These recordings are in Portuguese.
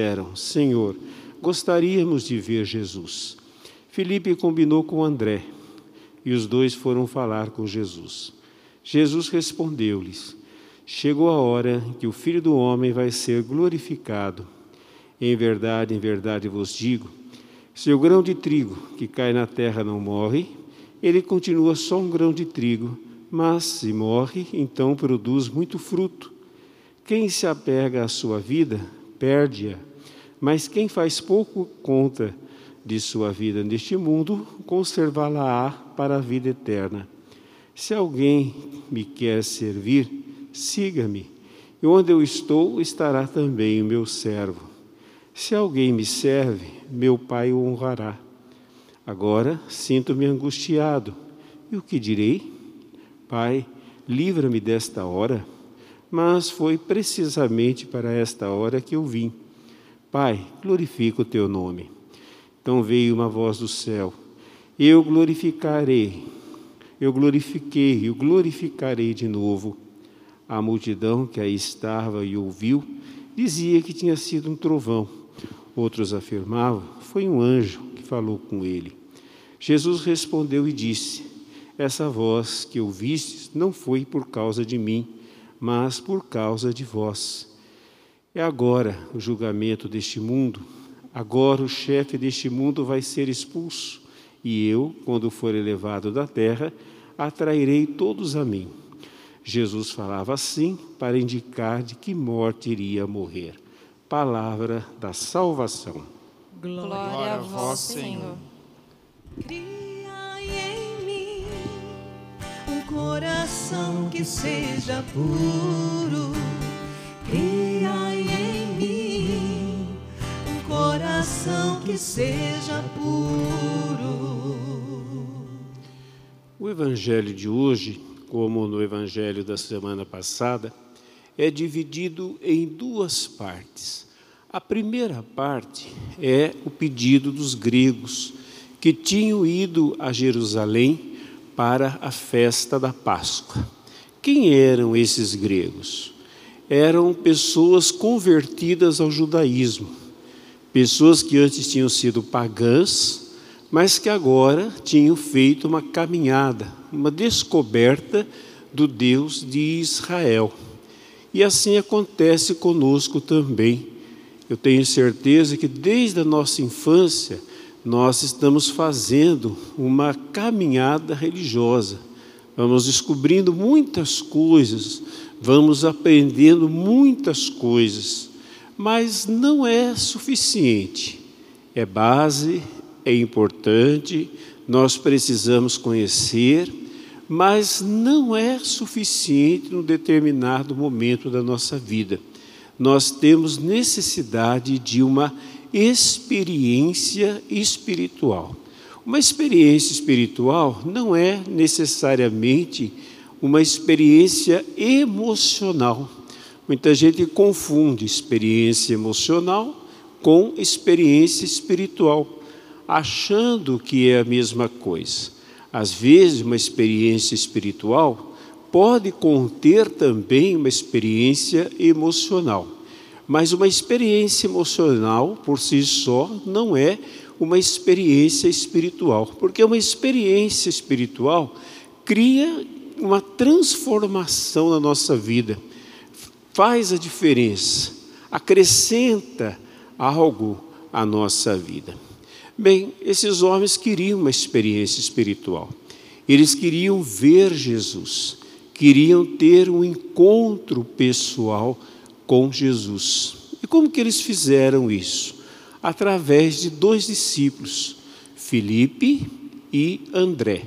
disseram: Senhor, gostaríamos de ver Jesus. Felipe combinou com André e os dois foram falar com Jesus. Jesus respondeu-lhes: Chegou a hora que o Filho do Homem vai ser glorificado. Em verdade, em verdade vos digo: se o grão de trigo que cai na terra não morre, ele continua só um grão de trigo, mas se morre, então produz muito fruto. Quem se apega à sua vida, perde-a, mas quem faz pouco conta de sua vida neste mundo, conservá-la-á para a vida eterna. Se alguém me quer servir, siga-me, e onde eu estou estará também o meu servo. Se alguém me serve, meu Pai o honrará. Agora sinto-me angustiado. E o que direi? Pai, livra-me desta hora. Mas foi precisamente para esta hora que eu vim. Pai, glorifica o teu nome. Então veio uma voz do céu: Eu glorificarei, eu glorifiquei, eu glorificarei de novo. A multidão que aí estava e ouviu dizia que tinha sido um trovão. Outros afirmavam: Foi um anjo que falou com ele. Jesus respondeu e disse: Essa voz que ouvistes não foi por causa de mim, mas por causa de vós. É agora o julgamento deste mundo. Agora o chefe deste mundo vai ser expulso, e eu, quando for elevado da terra, atrairei todos a mim. Jesus falava assim para indicar de que morte iria morrer. Palavra da salvação. Glória a vós, Senhor. Cria em mim um coração que seja puro. Seja puro. O evangelho de hoje, como no evangelho da semana passada, é dividido em duas partes. A primeira parte é o pedido dos gregos que tinham ido a Jerusalém para a festa da Páscoa. Quem eram esses gregos? Eram pessoas convertidas ao judaísmo, pessoas que antes tinham sido pagãs, mas que agora tinham feito uma caminhada, uma descoberta do Deus de Israel. E assim acontece conosco também. Eu tenho certeza que desde a nossa infância nós estamos fazendo uma caminhada religiosa. Vamos descobrindo muitas coisas, vamos aprendendo muitas coisas, mas não é suficiente. É base, é importante, nós precisamos conhecer, mas não é suficiente num determinado momento da nossa vida. Nós temos necessidade de uma experiência espiritual. Uma experiência espiritual não é necessariamente uma experiência emocional. Muita gente confunde experiência emocional com experiência espiritual, achando que é a mesma coisa. Às vezes, uma experiência espiritual pode conter também uma experiência emocional. Mas uma experiência emocional por si só não é uma experiência espiritual, porque uma experiência espiritual cria uma transformação na nossa vida, faz a diferença, acrescenta algo à nossa vida. Bem, esses homens queriam uma experiência espiritual, eles queriam ver Jesus, queriam ter um encontro pessoal com Jesus. E como que eles fizeram isso? Através de dois discípulos, Filipe e André.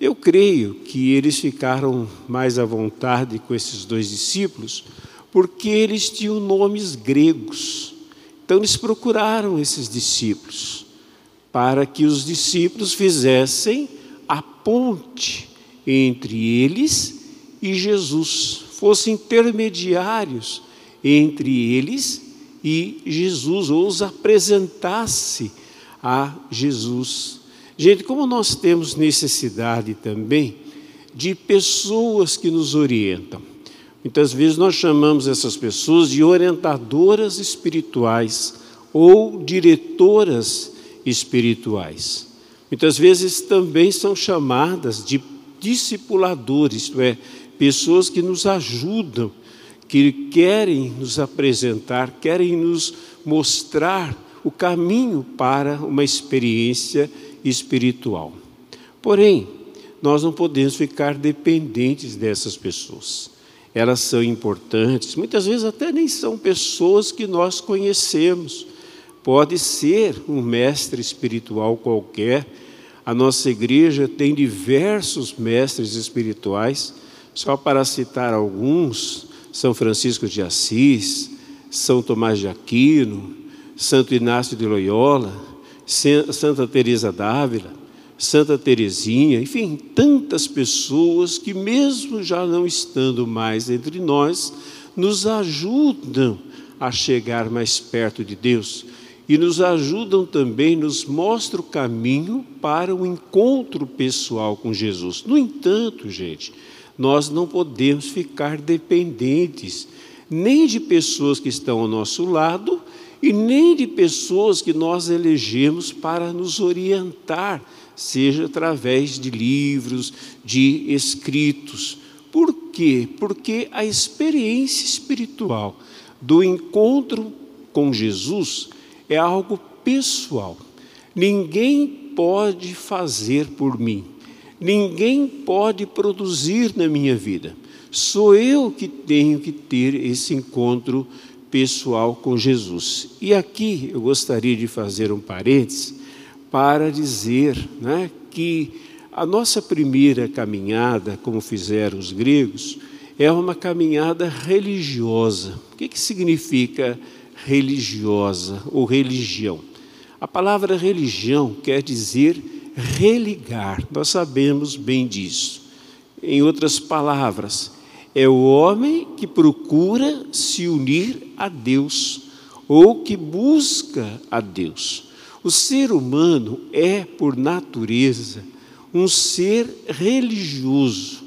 Eu creio que eles ficaram mais à vontade com esses dois discípulos, porque eles tinham nomes gregos. Então eles procuraram esses discípulos, para que os discípulos fizessem a ponte entre eles e Jesus, fossem intermediários entre eles e Jesus, ou os apresentasse a Jesus. Gente, como nós temos necessidade também de pessoas que nos orientam. Muitas vezes nós chamamos essas pessoas de orientadoras espirituais, ou diretoras espirituais. Muitas vezes também são chamadas de discipuladores, isto é, pessoas que nos ajudam, que querem nos apresentar, querem nos mostrar o caminho para uma experiência espiritual. Porém, nós não podemos ficar dependentes dessas pessoas. Elas são importantes, muitas vezes até nem são pessoas que nós conhecemos. Pode ser um mestre espiritual qualquer. A nossa igreja tem diversos mestres espirituais, só para citar alguns: São Francisco de Assis, São Tomás de Aquino, Santo Inácio de Loyola, Santa Teresa d'Ávila, Santa Teresinha, enfim, tantas pessoas que mesmo já não estando mais entre nós, nos ajudam a chegar mais perto de Deus e nos ajudam também, nos mostram o caminho para o encontro pessoal com Jesus. No entanto, gente, nós não podemos ficar dependentes nem de pessoas que estão ao nosso lado e nem de pessoas que nós elegemos para nos orientar seja através de livros, de escritos. Por quê? Porque a experiência espiritual do encontro com Jesus é algo pessoal. Ninguém pode fazer por mim, ninguém pode produzir na minha vida. Sou eu que tenho que ter esse encontro pessoal com Jesus. E aqui eu gostaria de fazer um parênteses para dizer né, que a nossa primeira caminhada, como fizeram os gregos, é uma caminhada religiosa. O que, que significa religiosa ou religião? A palavra religião quer dizer religar, nós sabemos bem disso. Em outras palavras, é o homem que procura se unir a Deus ou que busca a Deus. O ser humano é, por natureza, um ser religioso.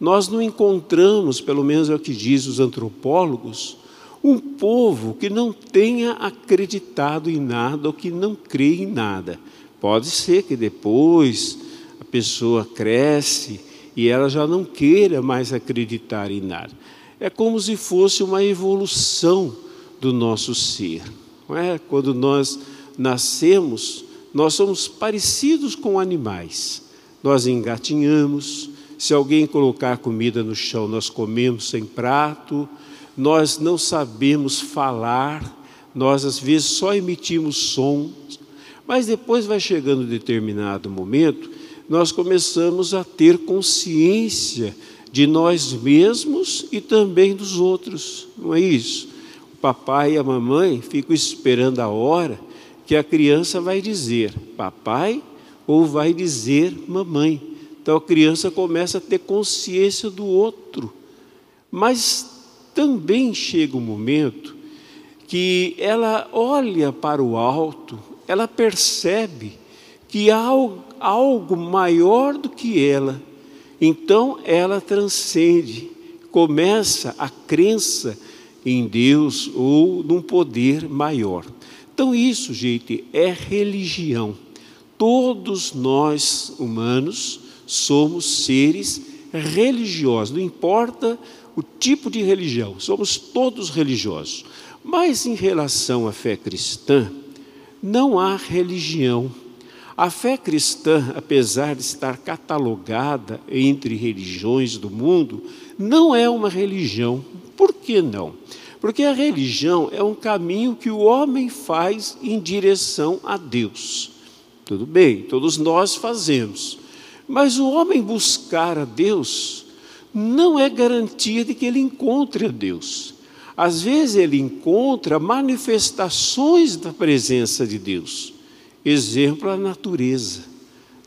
Nós não encontramos, pelo menos é o que diz os antropólogos, um povo que não tenha acreditado em nada ou que não crê em nada. Pode ser que depois a pessoa cresce e ela já não queira mais acreditar em nada. É como se fosse uma evolução do nosso ser. Não é? Quando nós nascemos, nós somos parecidos com animais. Nós engatinhamos, se alguém colocar comida no chão, nós comemos sem prato, nós não sabemos falar, nós às vezes só emitimos sons, mas depois vai chegando um determinado momento, nós começamos a ter consciência de nós mesmos e também dos outros, não é isso? O papai e a mamãe ficam esperando a hora que a criança vai dizer papai ou vai dizer mamãe. Então a criança começa a ter consciência do outro. Mas também chega um momento que ela olha para o alto, ela percebe que há algo maior do que ela. Então ela transcende, começa a crença em Deus ou num poder maior. Então, isso, gente, é religião. Todos nós, humanos, somos seres religiosos, não importa o tipo de religião, somos todos religiosos. Mas em relação à fé cristã, não há religião. A fé cristã, apesar de estar catalogada entre religiões do mundo, não é uma religião. Por que não? Porque a religião é um caminho que o homem faz em direção a Deus. Tudo bem, todos nós fazemos. Mas o homem buscar a Deus não é garantia de que ele encontre a Deus. Às vezes ele encontra manifestações da presença de Deus. Exemplo, a natureza.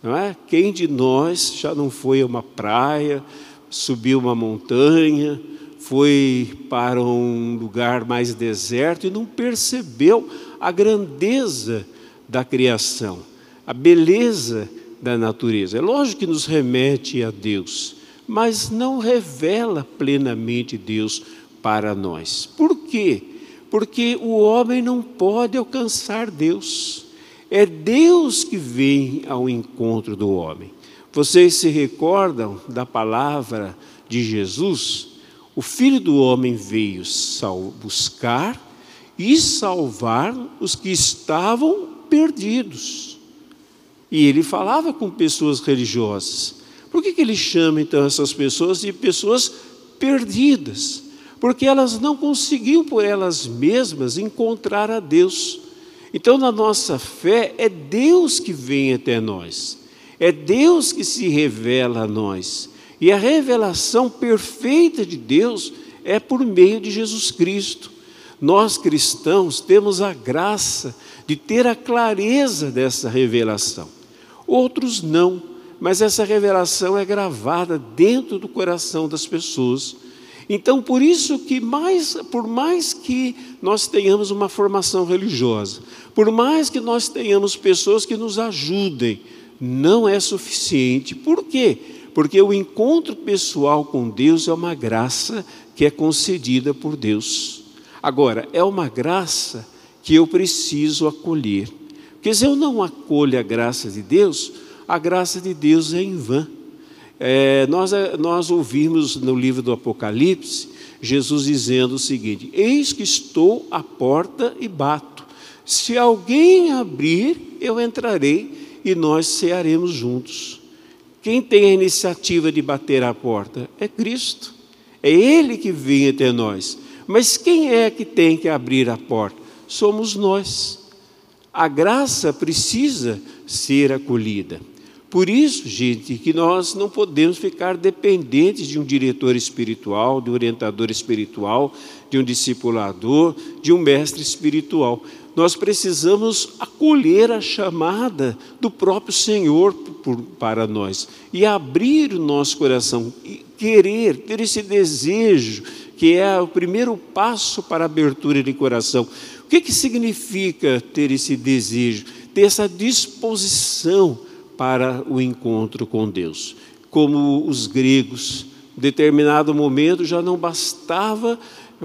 Não é? Quem de nós já não foi a uma praia, subiu uma montanha, foi para um lugar mais deserto e não percebeu a grandeza da criação, a beleza da natureza. É lógico que nos remete a Deus, mas não revela plenamente Deus para nós. Por quê? porque o homem não pode alcançar Deus. É Deus que vem ao encontro do homem. Vocês se recordam da palavra de Jesus? O Filho do Homem veio buscar e salvar os que estavam perdidos. E ele falava com pessoas religiosas. Por que, que ele chama então essas pessoas de pessoas perdidas? Porque elas não conseguiam por elas mesmas encontrar a Deus. Então, na nossa fé, é Deus que vem até nós, é Deus que se revela a nós. E a revelação perfeita de Deus é por meio de Jesus Cristo. Nós cristãos temos a graça de ter a clareza dessa revelação. Outros não, mas essa revelação é gravada dentro do coração das pessoas. Então, por isso que mais, por mais que nós tenhamos uma formação religiosa, por mais que nós tenhamos pessoas que nos ajudem, não é suficiente. Por quê? Porque o encontro pessoal com Deus é uma graça que é concedida por Deus. Agora, é uma graça que eu preciso acolher. Porque se eu não acolho a graça de Deus, a graça de Deus é em vão. É, nós, nós ouvimos no livro do Apocalipse Jesus dizendo o seguinte: Eis que estou à porta e bato. Se alguém abrir, eu entrarei e nós cearemos juntos. Quem tem a iniciativa de bater à porta? É Cristo. É Ele que vem até nós. Mas quem é que tem que abrir a porta? Somos nós. A graça precisa ser acolhida. Por isso, gente, que nós não podemos ficar dependentes de um diretor espiritual, de um orientador espiritual, de um discipulador, de um mestre espiritual. Nós precisamos acolher a chamada do próprio Senhor por, para nós e abrir o nosso coração, querer, ter esse desejo, que é o primeiro passo para a abertura de coração. O que, que significa ter esse desejo? Ter essa disposição para o encontro com Deus. Como os gregos, em determinado momento já não bastava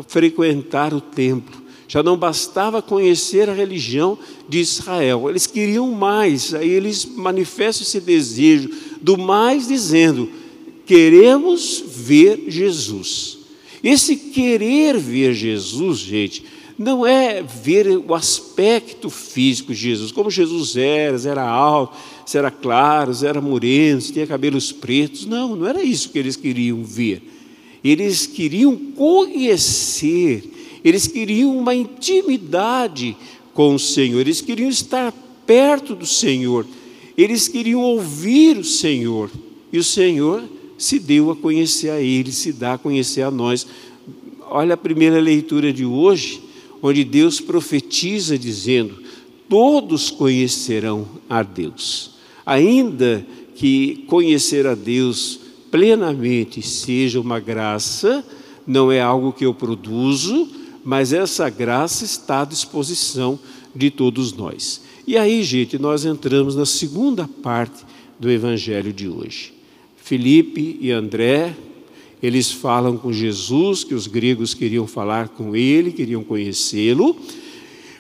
frequentar o templo, já não bastava conhecer a religião de Israel, eles queriam mais, aí eles manifestam esse desejo do mais, dizendo: queremos ver Jesus. Esse querer ver Jesus, gente, não é ver o aspecto físico de Jesus, como Jesus era, se era alto, se era claro, se era moreno, se tinha cabelos pretos. Não, não era isso que eles queriam ver. Eles queriam conhecer, eles queriam uma intimidade com o Senhor, eles queriam estar perto do Senhor, eles queriam ouvir o Senhor. E o Senhor se deu a conhecer a eles, se dá a conhecer a nós. Olha a primeira leitura de hoje onde Deus profetiza dizendo: todos conhecerão a Deus. Ainda que conhecer a Deus plenamente seja uma graça, não é algo que eu produzo, mas essa graça está à disposição de todos nós. E aí, gente, nós entramos na segunda parte do evangelho de hoje. Felipe e André eles falam com Jesus, que os gregos queriam falar com ele, queriam conhecê-lo,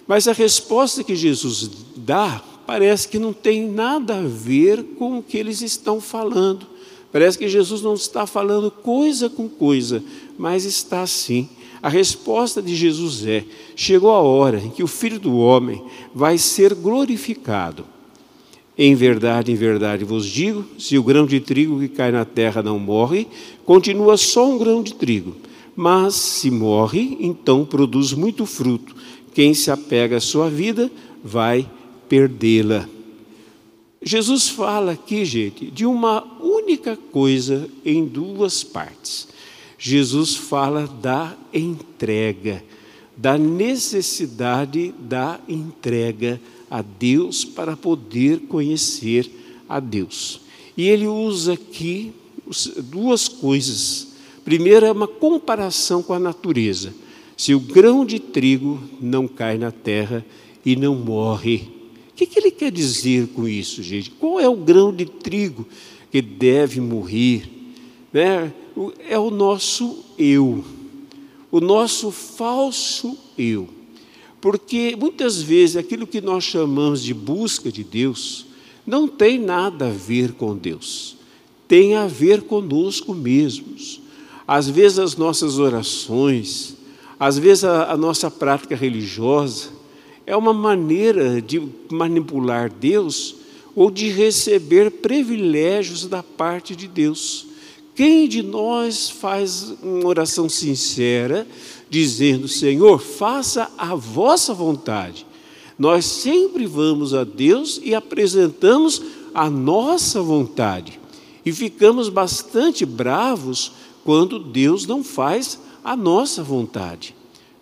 mas a resposta que Jesus dá parece que não tem nada a ver com o que eles estão falando. Parece que Jesus não está falando coisa com coisa, mas está sim. A resposta de Jesus é: chegou a hora em que o Filho do Homem vai ser glorificado. Em verdade, em verdade vos digo: se o grão de trigo que cai na terra não morre, continua só um grão de trigo. Mas se morre, então produz muito fruto. Quem se apega à sua vida vai perdê-la. Jesus fala aqui, gente, de uma única coisa em duas partes. Jesus fala da entrega, da necessidade da entrega a Deus para poder conhecer a Deus. E ele usa aqui duas coisas. Primeiro é uma comparação com a natureza. Se o grão de trigo não cai na terra e não morre, o que, que ele quer dizer com isso, gente? Qual é o grão de trigo que deve morrer? Né? É o nosso eu, o nosso falso eu Porque muitas vezes aquilo que nós chamamos de busca de Deus não tem nada a ver com Deus, tem a ver conosco mesmos. Às vezes as nossas orações, às vezes a, a nossa prática religiosa é uma maneira de manipular Deus ou de receber privilégios da parte de Deus. Quem de nós faz uma oração sincera, dizendo: Senhor, faça a vossa vontade? Nós sempre vamos a Deus e apresentamos a nossa vontade. E ficamos bastante bravos quando Deus não faz a nossa vontade.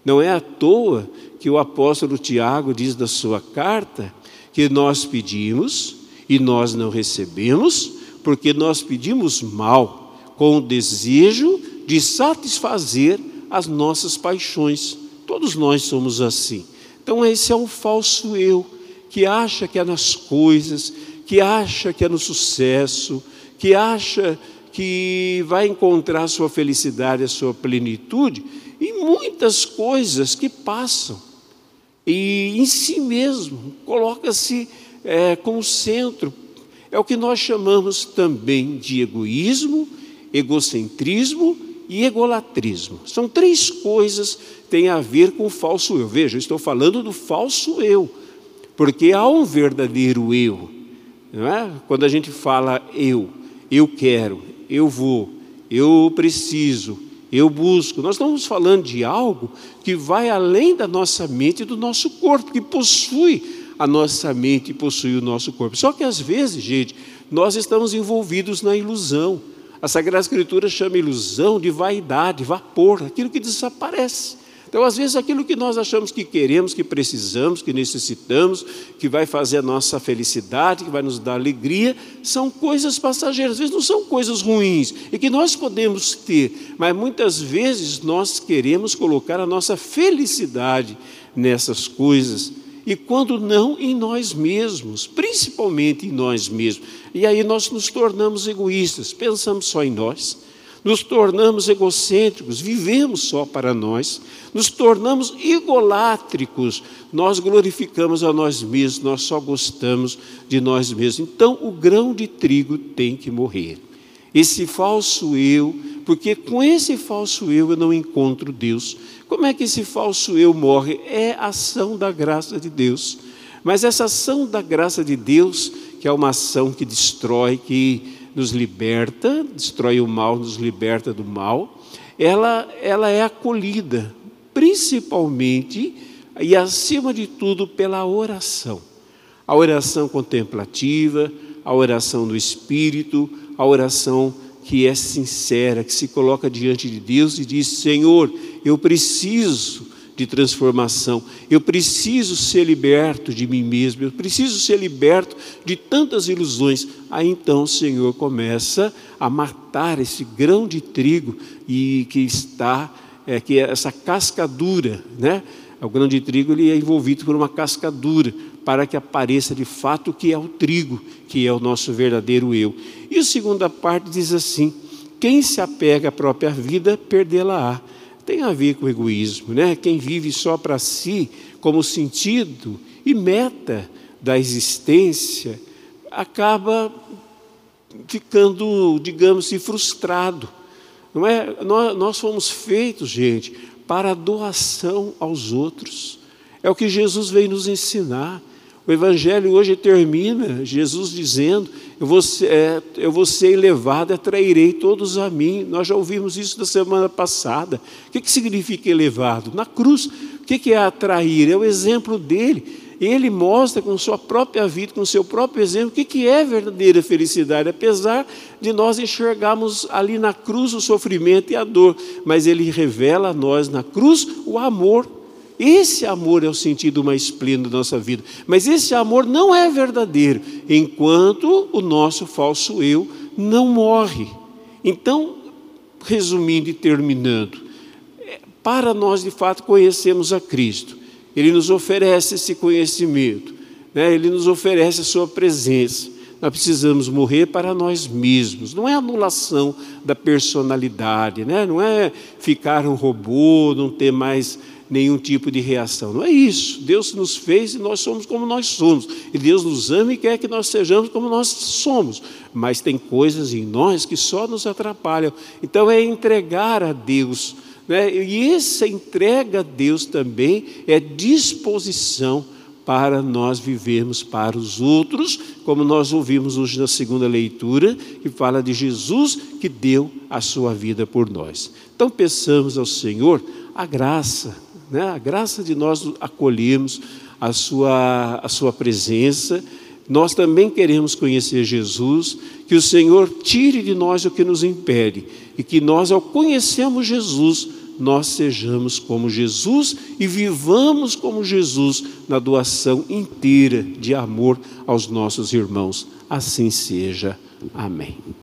Não é à toa que o apóstolo Tiago diz da sua carta que nós pedimos e nós não recebemos, porque nós pedimos mal com o desejo de satisfazer as nossas paixões. Todos nós somos assim. Então, esse é um falso eu, que acha que é nas coisas, que acha que é no sucesso, que acha que vai encontrar sua felicidade, a sua plenitude, em muitas coisas que passam. E em si mesmo, coloca-se é, como centro. É o que nós chamamos também de egoísmo egocentrismo e egolatrismo. São três coisas que têm a ver com o falso eu. Veja, estou falando do falso eu, porque há um verdadeiro eu. Não é? Quando a gente fala eu, eu quero, eu vou, eu preciso, eu busco, nós estamos falando de algo que vai além da nossa mente e do nosso corpo, que possui a nossa mente e possui o nosso corpo. Só que às vezes, gente, nós estamos envolvidos na ilusão. A Sagrada Escritura chama ilusão de vaidade, vapor, aquilo que desaparece. Então, às vezes, aquilo que nós achamos que queremos, que precisamos, que necessitamos, que vai fazer a nossa felicidade, que vai nos dar alegria, são coisas passageiras. Às vezes não são coisas ruins e que nós podemos ter, mas muitas vezes nós queremos colocar a nossa felicidade nessas coisas e quando não em nós mesmos, principalmente em nós mesmos. E aí nós nos tornamos egoístas, pensamos só em nós, nos tornamos egocêntricos, vivemos só para nós, nos tornamos egolátricos, nós glorificamos a nós mesmos, nós só gostamos de nós mesmos. Então o grão de trigo tem que morrer. Esse falso eu, porque com esse falso eu eu não encontro Deus como é que esse falso eu morre? É ação da graça de Deus. Mas essa ação da graça de Deus, que é uma ação que destrói, que nos liberta, destrói o mal, nos liberta do mal, ela, ela é acolhida, principalmente e acima de tudo pela oração. A oração contemplativa, a oração do Espírito, a oração que é sincera, que se coloca diante de Deus e diz: Senhor, eu preciso de transformação, eu preciso ser liberto de mim mesmo, eu preciso ser liberto de tantas ilusões. Aí então o Senhor começa a matar esse grão de trigo e que está, é, que é essa cascadura, né? O grão de trigo ele é envolvido por uma cascadura para que apareça de fato o que é o trigo, que é o nosso verdadeiro eu. E a segunda parte diz assim: quem se apega à própria vida, perdê-la-á. Tem a ver com o egoísmo, né? Quem vive só para si, como sentido e meta da existência, acaba ficando, digamos assim, frustrado. Não é? Nós, nós fomos feitos, gente, para a doação aos outros. É o que Jesus veio nos ensinar. O Evangelho hoje termina Jesus dizendo: Eu vou ser, é, eu vou ser elevado, atrairei todos a mim. Nós já ouvimos isso na semana passada. O que, que significa elevado? Na cruz, o que, que é atrair? É o exemplo dele. Ele mostra com sua própria vida, com seu próprio exemplo, o que, que é verdadeira felicidade, apesar de nós enxergarmos ali na cruz o sofrimento e a dor, mas ele revela a nós na cruz o amor esse amor é o sentido mais pleno da nossa vida. Mas esse amor não é verdadeiro enquanto o nosso falso eu não morre. Então, resumindo e terminando, é, para nós de fato conhecermos a Cristo, Ele nos oferece esse conhecimento, né? Ele nos oferece a Sua presença. Nós precisamos morrer para nós mesmos. Não é anulação da personalidade, né? não é ficar um robô, não ter mais nenhum tipo de reação. Não é isso. Deus nos fez e nós somos como nós somos. E Deus nos ama e quer que nós sejamos como nós somos. Mas tem coisas em nós que só nos atrapalham. Então é entregar a Deus. Né? E essa entrega a Deus também é disposição para nós vivermos para os outros, como nós ouvimos hoje na segunda leitura, que fala de Jesus que deu a sua vida por nós. Então peçamos ao Senhor a graça, né? a graça de nós acolhermos a sua, a sua presença. Nós também queremos conhecer Jesus, que o Senhor tire de nós o que nos impede e que nós, ao conhecermos Jesus, nós sejamos como Jesus e vivamos como Jesus na doação inteira de amor aos nossos irmãos. Assim seja. Amém.